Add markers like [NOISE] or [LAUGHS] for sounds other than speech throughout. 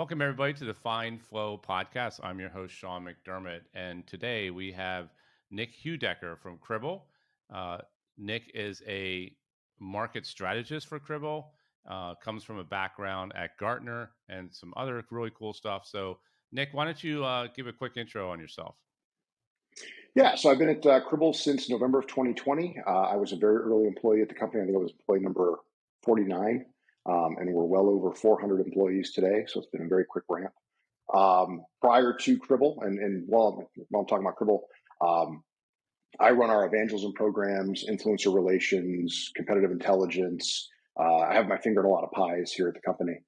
Welcome, everybody, to the Find Flow podcast. I'm your host, Sean McDermott. And today we have Nick Heudecker from Cribl. Uh, Nick is a market strategist for Cribl, uh, comes from a background at Gartner and some other really cool stuff. So, Nick, why don't you uh, give a quick intro on yourself? Yeah, so I've been at uh, Cribl since November of 2020. Uh, I was a very early employee at the company. I think I was employee number 49 um, and we're well over 400 employees today. So it's been a very quick ramp. Um, prior to Cribl, and, and while, I'm, while I'm talking about Cribl, um, I run our evangelism programs, influencer relations, competitive intelligence. Uh, I have my finger in a lot of pies here at the company.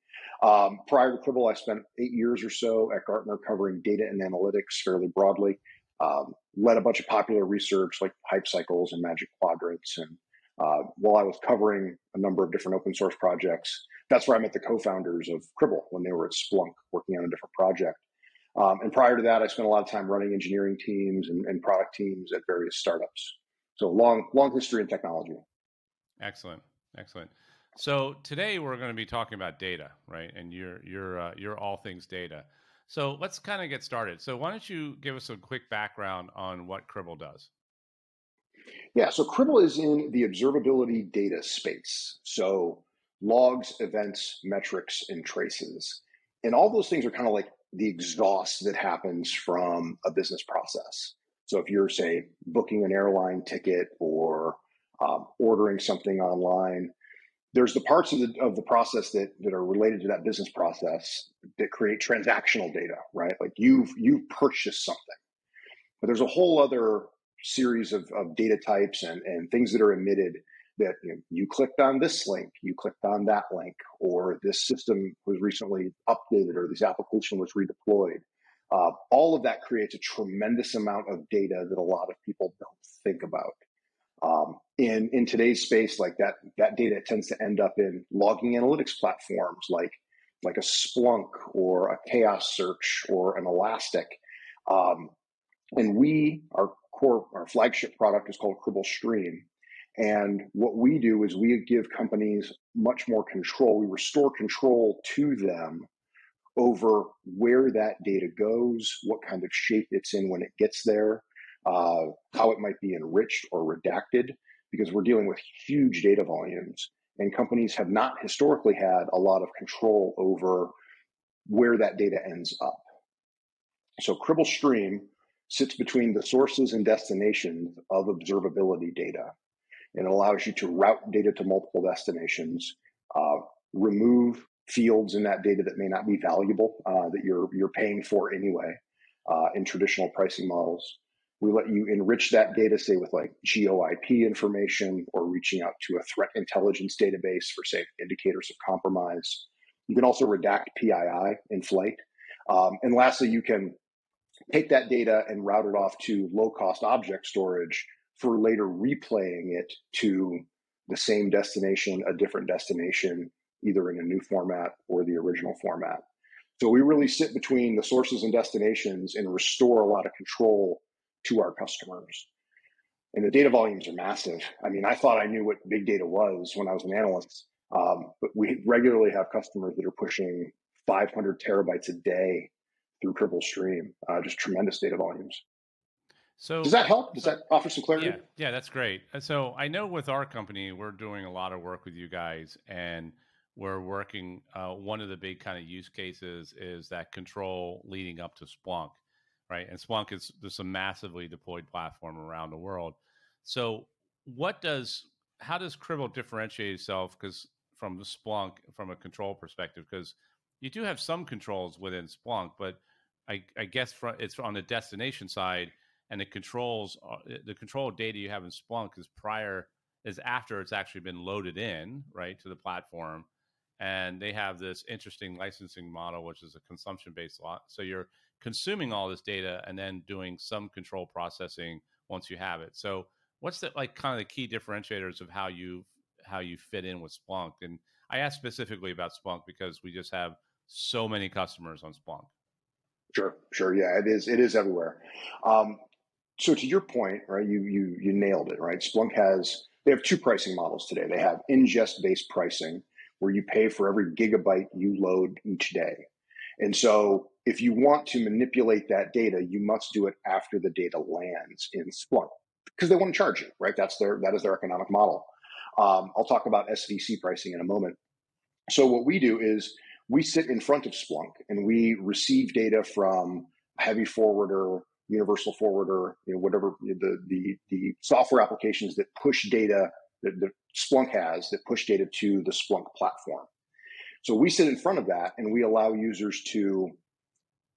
Um, prior to Cribl, I spent eight years or so at Gartner covering data and analytics fairly broadly. Um, led a bunch of popular research like hype cycles and magic quadrants and uh, while I was covering a number of different open source projects. That's where I met the co-founders of Cribl when they were at Splunk working on a different project. Um, and prior to that, I spent a lot of time running engineering teams and, and, product teams at various startups. So long, long history in technology. Excellent, excellent. So today we're going to be talking about data, right? And you're you're uh, you're all things data. So let's kind of get started. So why don't you give us a quick background on what Cribl does? Yeah, so Cribl is in the observability data space. So logs, events, metrics, and traces. And all those things are kind of like the exhaust that happens from a business process. So if you're, say, booking an airline ticket or um, ordering something online, there's the parts of the, of the process that, that are related to that business process that create transactional data, right? Like you've you've purchased something. But there's a whole other series of, of data types and, and things that are emitted that you, know, you clicked on this link, you clicked on that link, or this system was recently updated, or this application was redeployed. Uh, all of that creates a tremendous amount of data that a lot of people don't think about. Um, in in today's space, like that, that data tends to end up in logging analytics platforms like like a Splunk or a Chaos Search or an Elastic. Um, and we, our core, our flagship product is called Cribl Stream. And what we do is we give companies much more control. We restore control to them over where that data goes, what kind of shape it's in when it gets there, uh, how it might be enriched or redacted, because we're dealing with huge data volumes. And companies have not historically had a lot of control over where that data ends up. So Cribl Stream sits between the sources and destinations of observability data and allows you to route data to multiple destinations, uh, remove fields in that data that may not be valuable uh, that you're you're paying for anyway uh, in traditional pricing models. We let you enrich that data, say with like GeoIP information or reaching out to a threat intelligence database for say indicators of compromise. You can also redact PII in flight. Um, and lastly, you can take that data and route it off to low cost object storage for later replaying it to the same destination, a different destination, either in a new format or the original format. So we really sit between the sources and destinations and restore a lot of control to our customers. And the data volumes are massive. I mean, I thought I knew what big data was when I was an analyst, um, but we regularly have customers that are pushing 500 terabytes a day through Cribl Stream. Uh, just tremendous data volumes. So does that help? Does that offer some clarity? Yeah, yeah, that's great. So I know with our company, we're doing a lot of work with you guys, and we're working. Uh, one of the big kind of use cases is that control leading up to Splunk, right? And Splunk is there's a massively deployed platform around the world. So what does how does Cribl differentiate itself? Because from the Splunk, from a control perspective, because you do have some controls within Splunk, but I, I guess for, it's on the destination side, and the controls, uh, the control data you have in Splunk is prior, is after it's actually been loaded in, right, to the platform. And they have this interesting licensing model, which is a consumption based lot. So you're consuming all this data and then doing some control processing once you have it. So what's the like kind of the key differentiators of how you how you fit in with Splunk? And I asked specifically about Splunk because we just have so many customers on Splunk. Sure, sure, yeah, it is. It is everywhere. Um, so to your point, right? You you you nailed it, right? Splunk has they have two pricing models today. They have ingest based pricing, where you pay for every gigabyte you load each day, And so if you want to manipulate that data, you must do it after the data lands in Splunk because they want to charge you, right? That's their that is their economic model. Um, I'll talk about SVC pricing in a moment. So what we do is we sit in front of Splunk and we receive data from a heavy forwarder, universal forwarder, you know, whatever the the the software applications that push data that, that Splunk has that push data to the Splunk platform. So we sit in front of that and we allow users to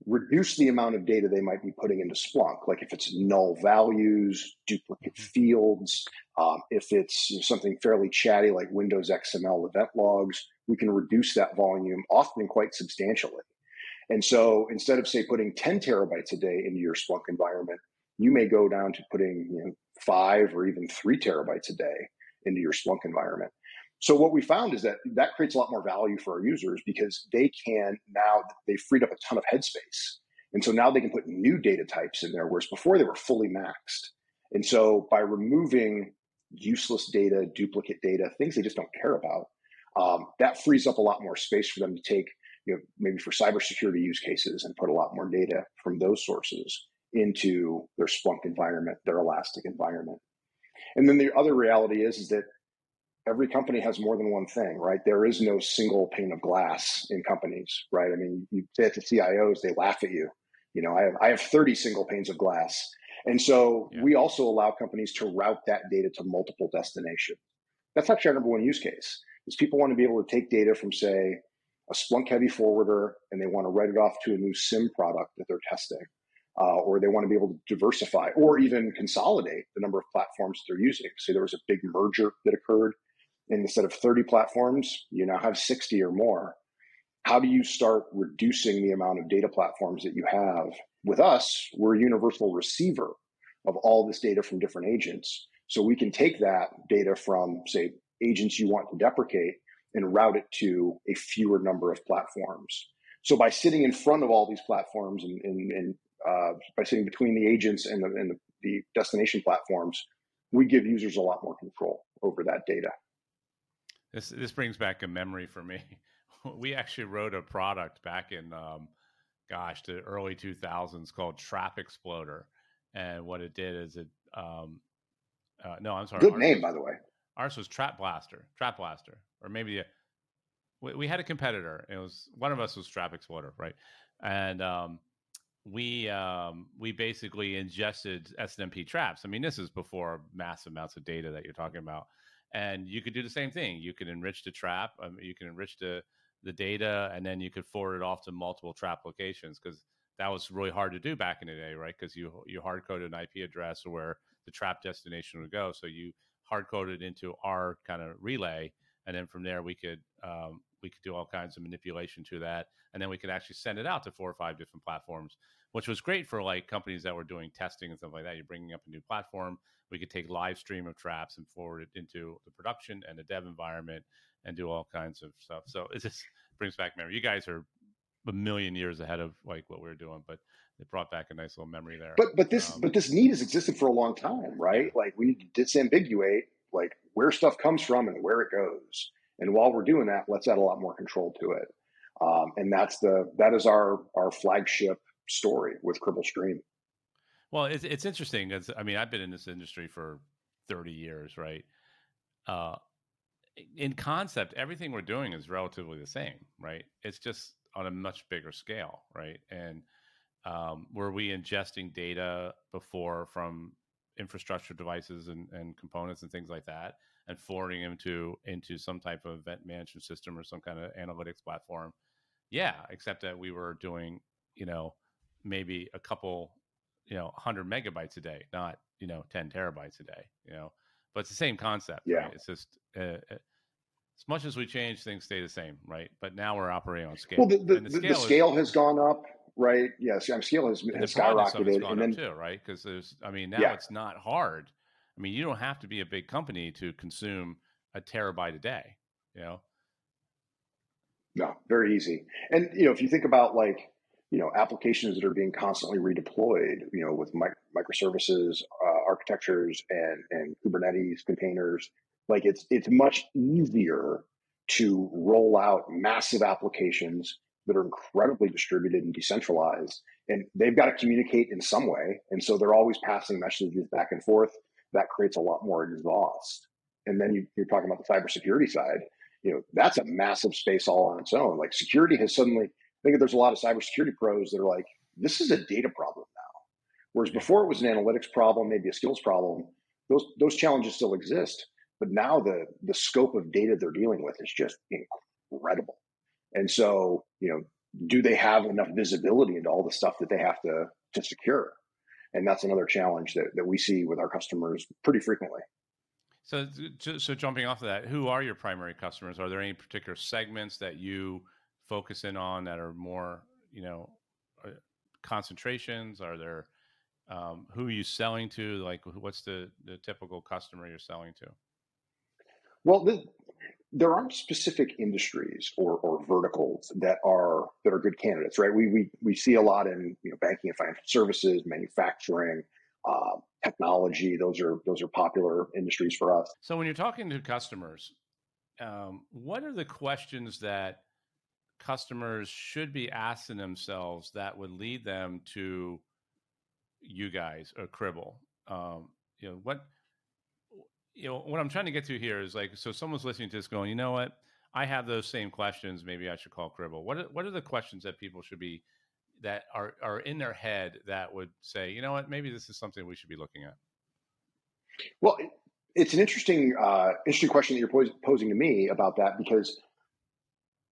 reduce the amount of data they might be putting into Splunk. Like if it's null values, duplicate mm-hmm. fields, um, if it's something fairly chatty like Windows XML event logs, we can reduce that volume often quite substantially. And so instead of say putting 10 terabytes a day into your Splunk environment, you may go down to putting you know, five or even three terabytes a day into your Splunk environment. So what we found is that that creates a lot more value for our users because they can now they've freed up a ton of headspace. And so now they can put new data types in there, whereas before they were fully maxed. And so by removing useless data, duplicate data, things they just don't care about, um, that frees up a lot more space for them to take, you know, maybe for cybersecurity use cases and put a lot more data from those sources into their Splunk environment, their Elastic environment. And then the other reality is, is that every company has more than one thing, right? There is no single pane of glass in companies, right? I mean, you say it to CIOs, they laugh at you. You know, I have I have 30 single panes of glass. And so yeah. we also allow companies to route that data to multiple destinations. That's actually our number one use case. Is people want to be able to take data from, say, a Splunk heavy forwarder, and they want to write it off to a new SIEM product that they're testing, uh, or they want to be able to diversify or even consolidate the number of platforms they're using. Say there was a big merger that occurred and instead of 30 platforms, you now have 60 or more. How do you start reducing the amount of data platforms that you have? With us, we're a universal receiver of all this data from different agents. So we can take that data from, say, agents you want to deprecate and route it to a fewer number of platforms. So by sitting in front of all these platforms and, and, and uh, by sitting between the agents and, the, and the, the destination platforms, we give users a lot more control over that data. This this brings back a memory for me. [LAUGHS] we actually wrote a product back in, um, gosh, the early 2000s called Trap Exploder, and what it did is it. Um, uh, no, I'm sorry. Good name, by the way. Ours was Trap Blaster, Trap Blaster, or maybe a, we, we, had a competitor. It was one of us was Trap Exploder, right? And um, we um, we basically ingested SNMP traps. I mean, this is before massive amounts of data that you're talking about and you could do the same thing. You could enrich the trap. Um, you can enrich the the data, and then you could forward it off to multiple trap locations because that was really hard to do back in the day, right? Because you you hard coded an IP address where the trap destination would go, so you hard coded into our kind of relay, and then from there we could um, we could do all kinds of manipulation to that, and then we could actually send it out to four or five different platforms, which was great for like companies that were doing testing and stuff like that. You're bringing up a new platform, we could take live stream of traps and forward it into the production and the dev environment and do all kinds of stuff. So it just brings back memory. You guys are a million years ahead of like what we are doing, but it brought back a nice little memory there. But but this um, but this need has existed for a long time, right? Like we need to disambiguate like where stuff comes from and where it goes. And while we're doing that, let's add a lot more control to it. Um, and that's the that is our our flagship story with Cribl Stream. Well, it's it's interesting because I mean I've been in this industry for thirty years, right? Uh, in concept, everything we're doing is relatively the same, right? It's just on a much bigger scale, right? And um, were we ingesting data before from infrastructure devices and, and components and things like that, and forwarding them to into some type of event management system or some kind of analytics platform? Yeah, except that we were doing, you know, maybe a couple you know 100 megabytes a day not you know 10 terabytes a day you know but it's the same concept yeah right? it's just uh, uh, as much as we change things stay the same right? But now we're operating on scale. Well the, the, the scale, the scale is, has gone up right? Yes yeah, scale has, has skyrocketed and then too right? Because there's i mean now yeah. it's not hard. I mean you don't have to be a big company to consume a terabyte a day you know? No very easy. And you know if you think about like you know applications that are being constantly redeployed you know with microservices uh, architectures and and kubernetes containers like it's it's much easier to roll out massive applications that are incredibly distributed and decentralized, and they've got to communicate in some way. And so they're always passing messages back and forth. That creates a lot more exhaust. And then you, you're talking about the cybersecurity side. You know, that's a massive space all on its own. Like security has suddenly, I think there's a lot of cybersecurity pros that are like, this is a data problem now. Whereas before it was an analytics problem, maybe a skills problem. Those those challenges still exist, but now the the scope of data they're dealing with is just incredible. And so, you know, do they have enough visibility into all the stuff that they have to to secure? And that's another challenge that, that we see with our customers pretty frequently. So, so jumping off of that, who are your primary customers? Are there any particular segments that you focus in on that are more, you know, uh, concentrations? Are there um, who are you selling to? Like, what's the the typical customer you're selling to? Well, the, there aren't specific industries or, or verticals that are that are good candidates, right? We we we see a lot in you know banking and financial services, manufacturing, uh, technology. Those are those are popular industries for us. So when you're talking to customers, um, what are the questions that customers should be asking themselves that would lead them to you guys or Cribl? Um, you know what you know what I'm trying to get to here is like so someone's listening to this going, you know what? I have those same questions. Maybe I should call Cribl. What are, what are the questions that people should be that are are in their head that would say, you know what, maybe this is something we should be looking at? Well, it's an interesting uh, interesting question that you're posing to me about that because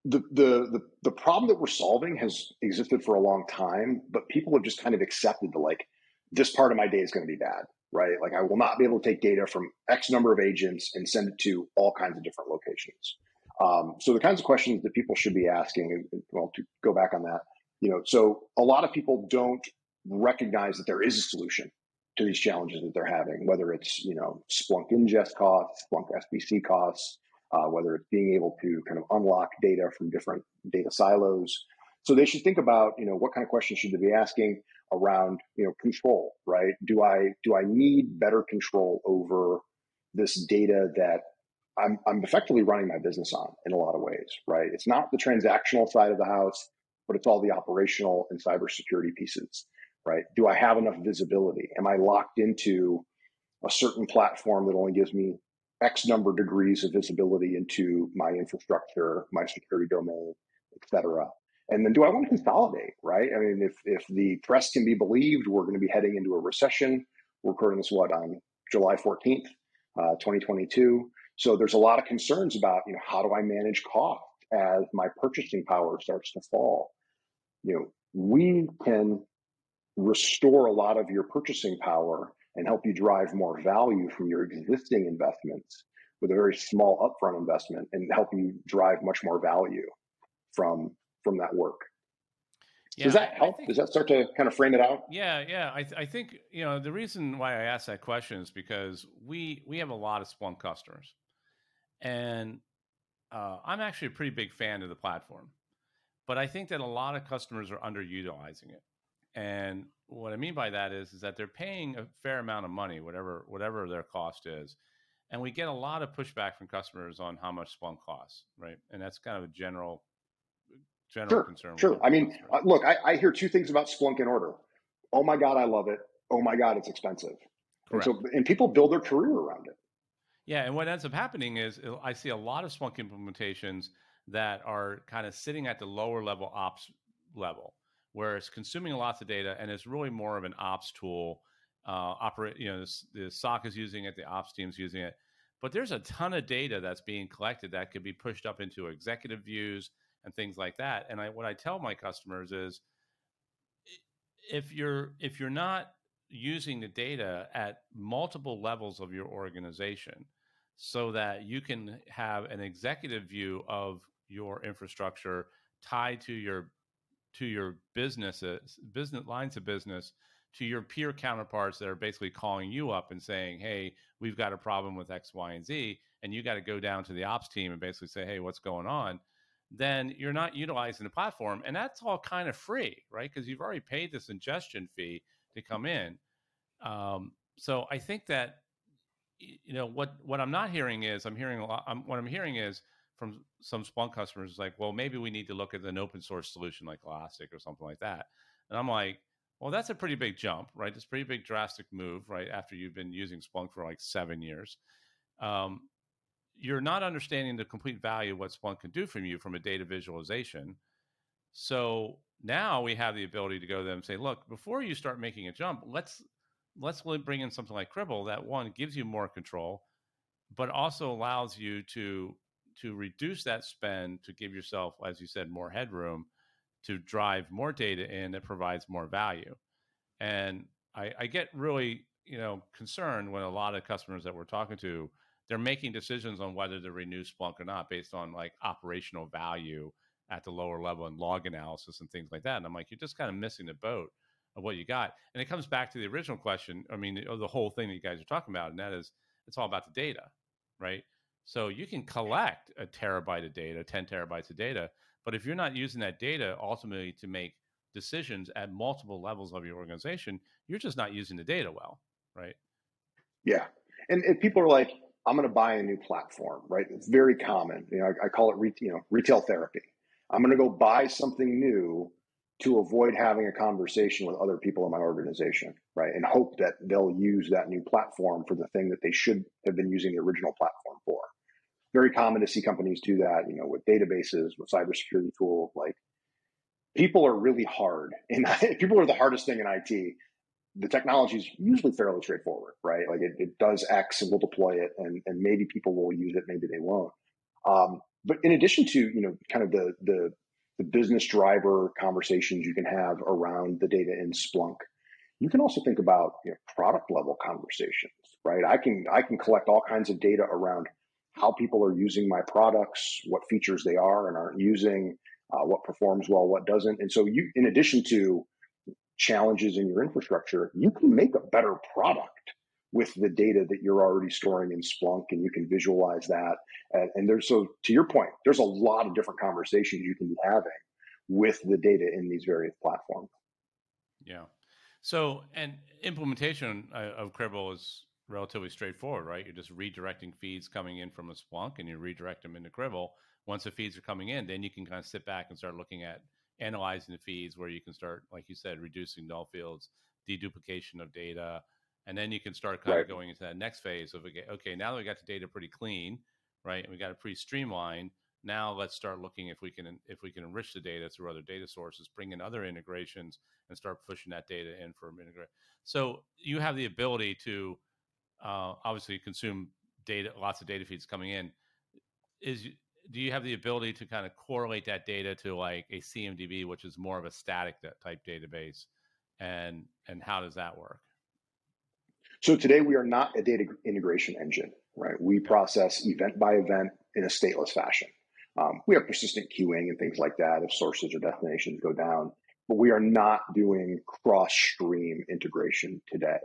the, the the the problem that we're solving has existed for a long time, but people have just kind of accepted the like this part of my day is going to be bad, right? Like I will not be able to take data from X number of agents and send it to all kinds of different locations. Um, so the kinds of questions that people should be asking, well, to go back on that, you know, so a lot of people don't recognize that there is a solution to these challenges that they're having, whether it's you know Splunk ingest costs, Splunk SVC costs, uh, whether it's being able to kind of unlock data from different data silos. So they should think about you know what kind of questions should they be asking around you know control, right? Do I do I need better control over this data that I'm I'm effectively running my business on in a lot of ways, right? It's not the transactional side of the house, but it's all the operational and cybersecurity pieces, right? Do I have enough visibility? Am I locked into a certain platform that only gives me X number degrees of visibility into my infrastructure, my security domain, et cetera? And then do I want to consolidate, right? I mean, if, if the press can be believed, we're going to be heading into a recession. We're recording this, what, on July 14th, uh, 2022. So there's a lot of concerns about, you know, how do I manage cost as my purchasing power starts to fall? You know, we can restore a lot of your purchasing power and help you drive more value from your existing investments with a very small upfront investment and help you drive much more value from from that work. Yeah, Does that help? Think, Does that start to kind of frame it out? Yeah, yeah. I, th- I think you know the reason why I asked that question is because we we have a lot of Splunk customers, and uh, I'm actually a pretty big fan of the platform, but I think that a lot of customers are underutilizing it. And what I mean by that is is that they're paying a fair amount of money, whatever whatever their cost is, and we get a lot of pushback from customers on how much Splunk costs, right? And that's kind of a general general sure, concern. Sure. I mean, uh, look, I, I, hear two things about Splunk in order. Oh my God, I love it. Oh my God, it's expensive. And so, and people build their career around it. Yeah, and what ends up happening is uh, I see a lot of Splunk implementations that are kind of sitting at the lower level ops level, where it's consuming lots of data and it's really more of an ops tool. Uh, operate, you know, the, the SOC is using it, the ops team's using it, but there's a ton of data that's being collected that could be pushed up into executive views and things like that. And I, what I tell my customers is, if you're if you're not using the data at multiple levels of your organization, so that you can have an executive view of your infrastructure tied to your to your businesses business lines of business to your peer counterparts that are basically calling you up and saying hey we've got a problem with x y and z and you got to go down to the ops team and basically say hey what's going on then you're not utilizing the platform. And that's all kind of free, right? Because you've already paid this ingestion fee to come in. Um, so I think that you know what what I'm not hearing is I'm hearing a lot. I'm, what I'm hearing is from some Splunk customers is like, well, maybe we need to look at an open source solution like Elastic or something like that. And I'm like, well, that's a pretty big jump, right? It's a pretty big drastic move, right? After you've been using Splunk for like seven years. Um, you're not understanding the complete value of what Splunk can do from you from a data visualization. So now we have the ability to go to them and say, look, before you start making a jump, let's let's bring in something like Cribl that one gives you more control, but also allows you to to reduce that spend to give yourself, as you said, more headroom to drive more data in that provides more value. And I, I get really, you know, concerned when a lot of customers that we're talking to, they're making decisions on whether to renew Splunk or not based on like operational value at the lower level and log analysis and things like that. And I'm like, you're just kind of missing the boat of what you got. And it comes back to the original question. I mean, the whole thing that you guys are talking about, and that is it's all about the data, right? So you can collect a terabyte of data, 10 terabytes of data, but if you're not using that data ultimately to make decisions at multiple levels of your organization, you're just not using the data well, right? Yeah. And, and people are like, I'm going to buy a new platform, right? It's very common. You know, I, I call it re- you know, retail therapy. I'm going to go buy something new to avoid having a conversation with other people in my organization, right? And hope that they'll use that new platform for the thing that they should have been using the original platform for. Very common to see companies do that, you know, with databases, with cybersecurity tools. Like people are really hard, and [LAUGHS] people are the hardest thing in IT. The technology is usually fairly straightforward, right? Like it, it does X and we'll deploy it, and, and maybe people will use it, maybe they won't. Um, but in addition to you know kind of the the the business driver conversations you can have around the data in Splunk. You can also think about you know, product level conversations, right? I can I can collect all kinds of data around how people are using my products, what features they are and aren't using, uh, what performs well, what doesn't. And so you, in addition to challenges in your infrastructure, you can make a better product with the data that you're already storing in Splunk and you can visualize that. And, and there's so to your point, there's a lot of different conversations you can be having with the data in these various platforms. Yeah. So, and implementation uh, of Cribl is relatively straightforward, right? You're just redirecting feeds coming in from a Splunk and you redirect them into Cribl. Once the feeds are coming in, then you can kind of sit back and start looking at analyzing the feeds where you can start, like you said, reducing null fields, deduplication of data, and then you can start kind right. of going into that next phase of okay, now that we got the data pretty clean, right, and we got it pretty streamlined. Now let's start looking if we can if we can enrich the data through other data sources, bring in other integrations, and start pushing that data in for integrate. So you have the ability to uh, obviously consume data, lots of data feeds coming in. Is do you have the ability to kind of correlate that data to like a CMDB, which is more of a static type database, and and how does that work? So today we are not a data integration engine, right? We process event by event in a stateless fashion. Um, we have persistent queuing and things like that if sources or destinations go down, but we are not doing cross stream integration today.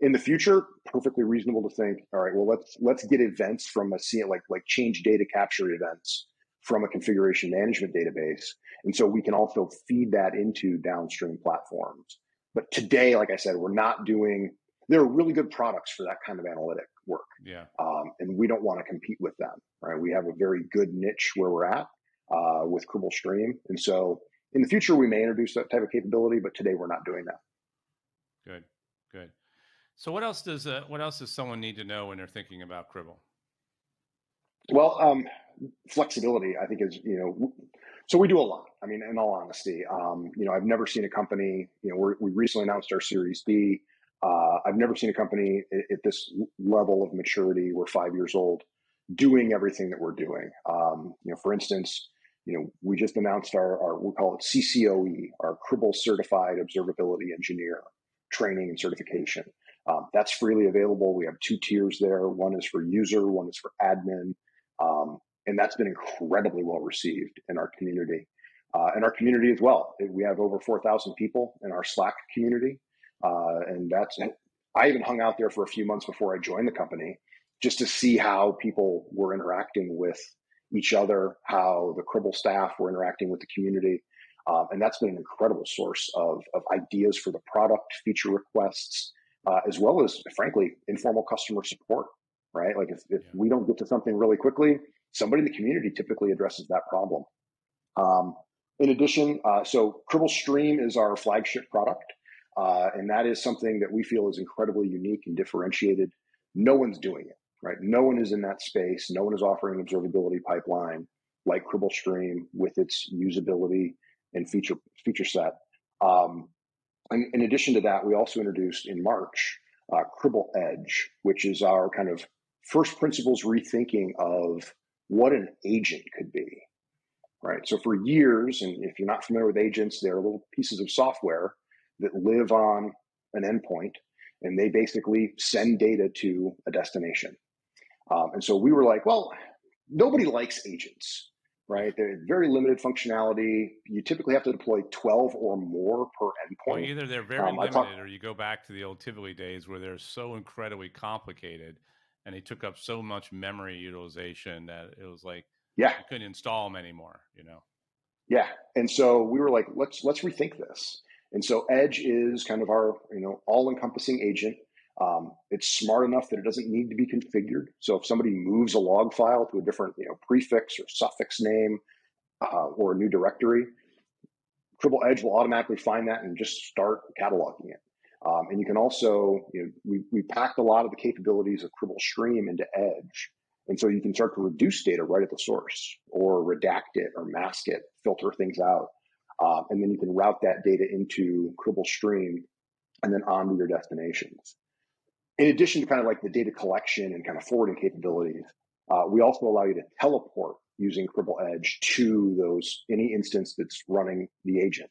In the future, perfectly reasonable to think, all right, well let's let's get events from a like like change data capture events from a configuration management database, and so we can also feed that into downstream platforms. But today, like I said, we're not doing there are really good products for that kind of analytic work. Yeah. Um, and we don't want to compete with them, right? We have a very good niche where we're at uh, with Cribl Stream. And so in the future, we may introduce that type of capability, but today we're not doing that. Good, good. So what else does uh, what else does someone need to know when they're thinking about Cribl? Well, um, flexibility, I think, is you know, so we do a lot. I mean, in all honesty, um, you know, I've never seen a company. You know, we recently announced our Series B. Uh, I've never seen a company at, this level of maturity. We're five years old, doing everything that we're doing. Um, you know, for instance, you know, we just announced our, our we call it CCOE, our Cribl Certified Observability Engineer training and certification. Um, that's freely available. We have two tiers there. One is for user, one is for admin, um, and that's been incredibly well received in our community. Uh, in our community as well, we have over 4,000 people in our Slack community. Uh, and that's, I even hung out there for a few months before I joined the company just to see how people were interacting with each other, how the Cribl staff were interacting with the community. Um, and that's been an incredible source of, of ideas for the product, feature requests, uh, as well as, frankly, informal customer support, right? Like if, if yeah. we don't get to something really quickly, somebody in the community typically addresses that problem. Um, in addition, uh, so Cribl Stream is our flagship product, uh, and that is something that we feel is incredibly unique and differentiated. No one's doing it, right? No one is in that space. No one is offering an observability pipeline like Cribl Stream with its usability and feature feature set. Um, and in addition to that, we also introduced in March uh, Cribl Edge, which is our kind of first principles rethinking of what an agent could be. Right. So for years, and if you're not familiar with agents, they're little pieces of software that live on an endpoint, and they basically send data to a destination. Um, and so we were like, well, nobody likes agents right? They're very limited functionality. You typically have to deploy 12 or more per endpoint. Well, either they're very um, limited talk- or you go back to the old Tivoli days where they're so incredibly complicated and they took up so much memory utilization that it was like, yeah, you couldn't install them anymore, you know? Yeah. And so we were like, let's, let's rethink this. And so Edge is kind of our, you know, all encompassing agent um, it's smart enough that it doesn't need to be configured. So if somebody moves a log file to a different you know, prefix or suffix name uh, or a new directory, Cribl Edge will automatically find that and just start cataloging it. Um, and you can also, you know, we, we packed a lot of the capabilities of Cribl Stream into Edge. And so you can start to reduce data right at the source or redact it or mask it, filter things out. Um, and then you can route that data into Cribl Stream and then on to your destinations in addition to kind of like the data collection and kind of forwarding capabilities, uh, we also allow you to teleport using Cribl Edge to those any instance that's running the agent.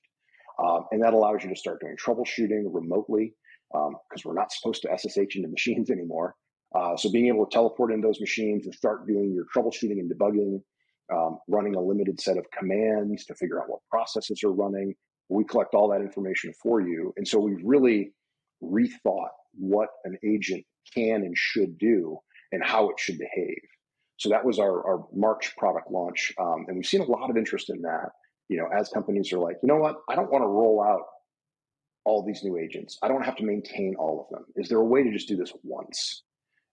Um, and that allows you to start doing troubleshooting remotely because um, we're not supposed to SSH into machines [LAUGHS] anymore. Uh, so being able to teleport in those machines and start doing your troubleshooting and debugging, um, running a limited set of commands to figure out what processes are running. We collect all that information for you. And so we've really rethought what an agent can and should do and how it should behave. So that was our, our March product launch. Um, and we've seen a lot of interest in that, you know, as companies are like, you know what, I don't want to roll out all these new agents. I don't have to maintain all of them. Is there a way to just do this once?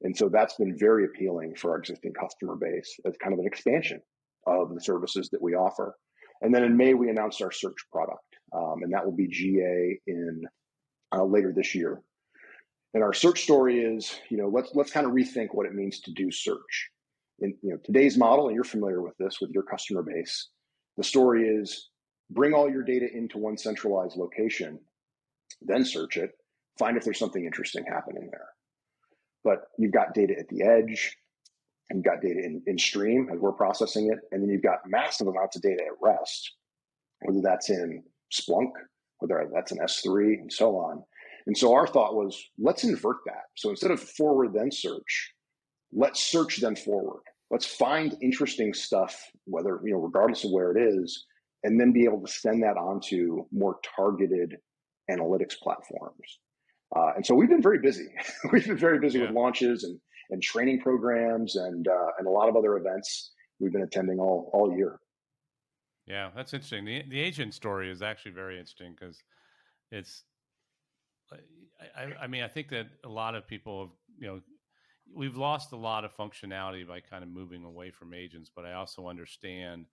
And so that's been very appealing for our existing customer base as kind of an expansion of the services that we offer. And then in May, we announced our search product, um, and that will be GA in uh, later this year. And our search story is, you know, let's let's kind of rethink what it means to do search. In you know today's model, and you're familiar with this with your customer base. The story is bring all your data into one centralized location, then search it, find if there's something interesting happening there. But you've got data at the edge, you've got data in, in stream as we're processing it, and then you've got massive amounts of data at rest, whether that's in Splunk, whether that's an S3, and so on. And so our thought was, let's invert that. So instead of forward then search, let's search then forward. Let's find interesting stuff, whether, you know, regardless of where it is, and then be able to send that onto more targeted analytics platforms. Uh, and so we've been very busy. [LAUGHS] we've been very busy yeah. with launches and, and training programs and, uh, and a lot of other events we've been attending all, all year. Yeah, that's interesting. The, the agent story is actually very interesting because it's I, I mean, I think that a lot of people have, you know, we've lost a lot of functionality by kind of moving away from agents, but I also understand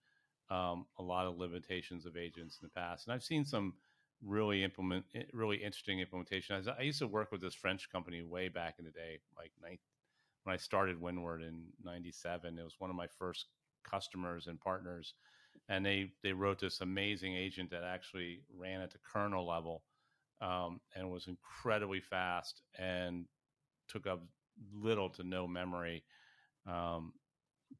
um, a lot of limitations of agents in the past. And I've seen some really implement, eh, really interesting implementation. I, used to work with this French company way back in the day, like when I started Windward in '97. It was one of my first customers and partners, and they they wrote this amazing agent that actually ran at the kernel level um, and was incredibly fast and took up little to no memory. Um,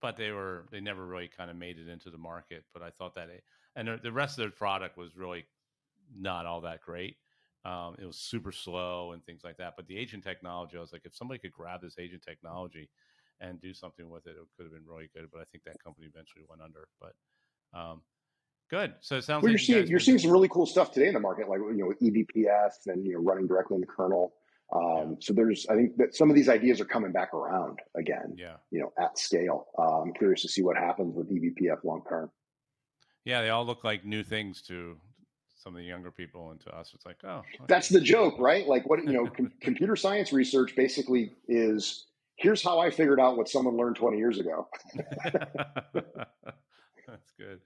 but they were they never really kind of made it into the market. But I thought that it, and the rest of the product was really not all that great. Um, it was super slow and things like that. But the agent technology, I was like, if somebody could grab this agent technology and do something with it, it could have been really good. But I think that company eventually went under. But um, Good. So it sounds well, like you're seeing you're seeing some really cool stuff today in the market, like you know eBPF and you know running directly in the kernel. Um, so there's I think that some of these ideas are coming back around again. Yeah. You know, at scale. Uh, I'm curious to see what happens with eBPF long term. Yeah, they all look like new things to some of the younger people and to us. It's like, oh, okay. that's the joke, right? Like what you know, [LAUGHS] com- computer science research basically is here's how I figured out what someone learned 20 years ago. [LAUGHS] That's good.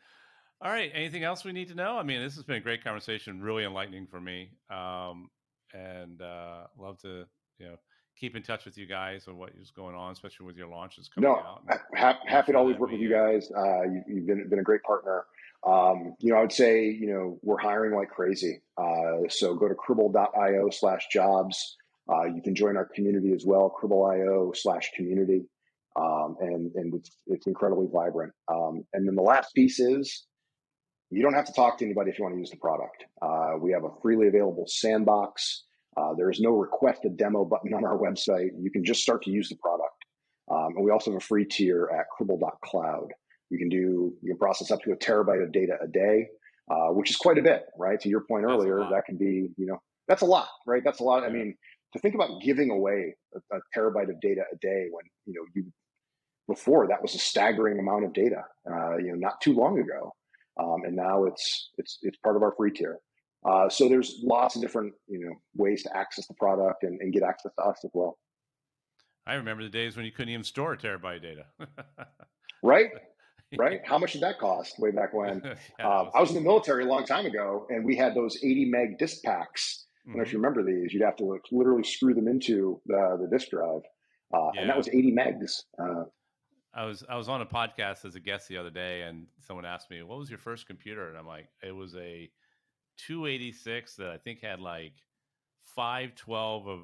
All right. Anything else we need to know? I mean, this has been a great conversation, really enlightening for me. Um, and uh, love to, you know, keep in touch with you guys and what is going on, especially with your launches coming no, out. Ha- happy to always work with you guys. Uh, you, have been, been a great partner. Um, you know, I would say, you know, we're hiring like crazy. Uh, so go to cribl.io slash jobs. Uh, you can join our community as well, cribl.io slash community. Um, and, and it's, it's incredibly vibrant. Um, and then the last piece is you don't have to talk to anybody if you want to use the product. Uh, we have a freely available sandbox. Uh, there is no request a demo button on our website. You can just start to use the product. Um, and we also have a free tier at cribl.cloud. You can do, you can process up to a terabyte of data a day, uh, which is quite a bit, right? To your point earlier, that can be, you know, that's a lot, right? That's a lot. Yeah. I mean, to think about giving away a, a, terabyte of data a day when, you know, you, before that was a staggering amount of data, uh, you know, not too long ago um, and now it's it's it's part of our free tier. Uh, so there's lots of different you know ways to access the product and, and get access to us as well. I remember the days when you couldn't even store terabyte data. [LAUGHS] right, right. [LAUGHS] How much did that cost way back when? [LAUGHS] yeah, uh, was... I was in the military a long time ago, and we had those 80 meg disk packs. Mm-hmm. I don't know if you remember these. You'd have to like, literally screw them into the, the disk drive, uh, yeah. and that was 80 megs. Uh, I was I was on a podcast as a guest the other day, and someone asked me, "What was your first computer?" And I'm like, "It was a 286 that I think had like 512 of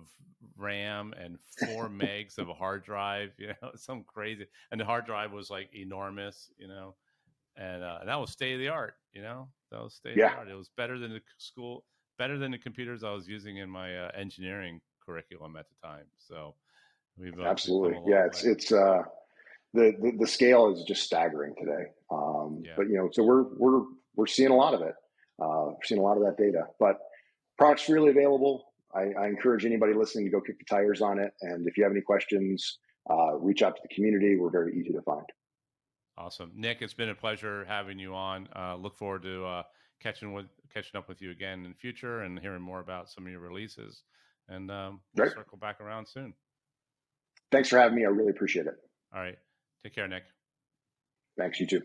RAM and four [LAUGHS] megs of a hard drive. You know, [LAUGHS] some crazy. And the hard drive was like enormous. You know, and, uh, that was state of the art. You know, that was state yeah. of the art. It was better than the school, better than the computers I was using in my uh, engineering curriculum at the time. So we've uh, absolutely, yeah. It's way. it's uh the, the, the scale is just staggering today. Um, yeah. But you know, so we're we're we're seeing a lot of it. Uh, we're seeing a lot of that data. But products freely available. I, I, encourage anybody listening to go kick the tires on it. And if you have any questions, uh, reach out to the community. We're very easy to find. Awesome, Nick. It's been a pleasure having you on. Uh, look forward to uh, catching with catching up with you again in the future and hearing more about some of your releases. And um, we'll circle back around soon. Thanks for having me. I really appreciate it. All right. Take care, Nick. Thanks, you too.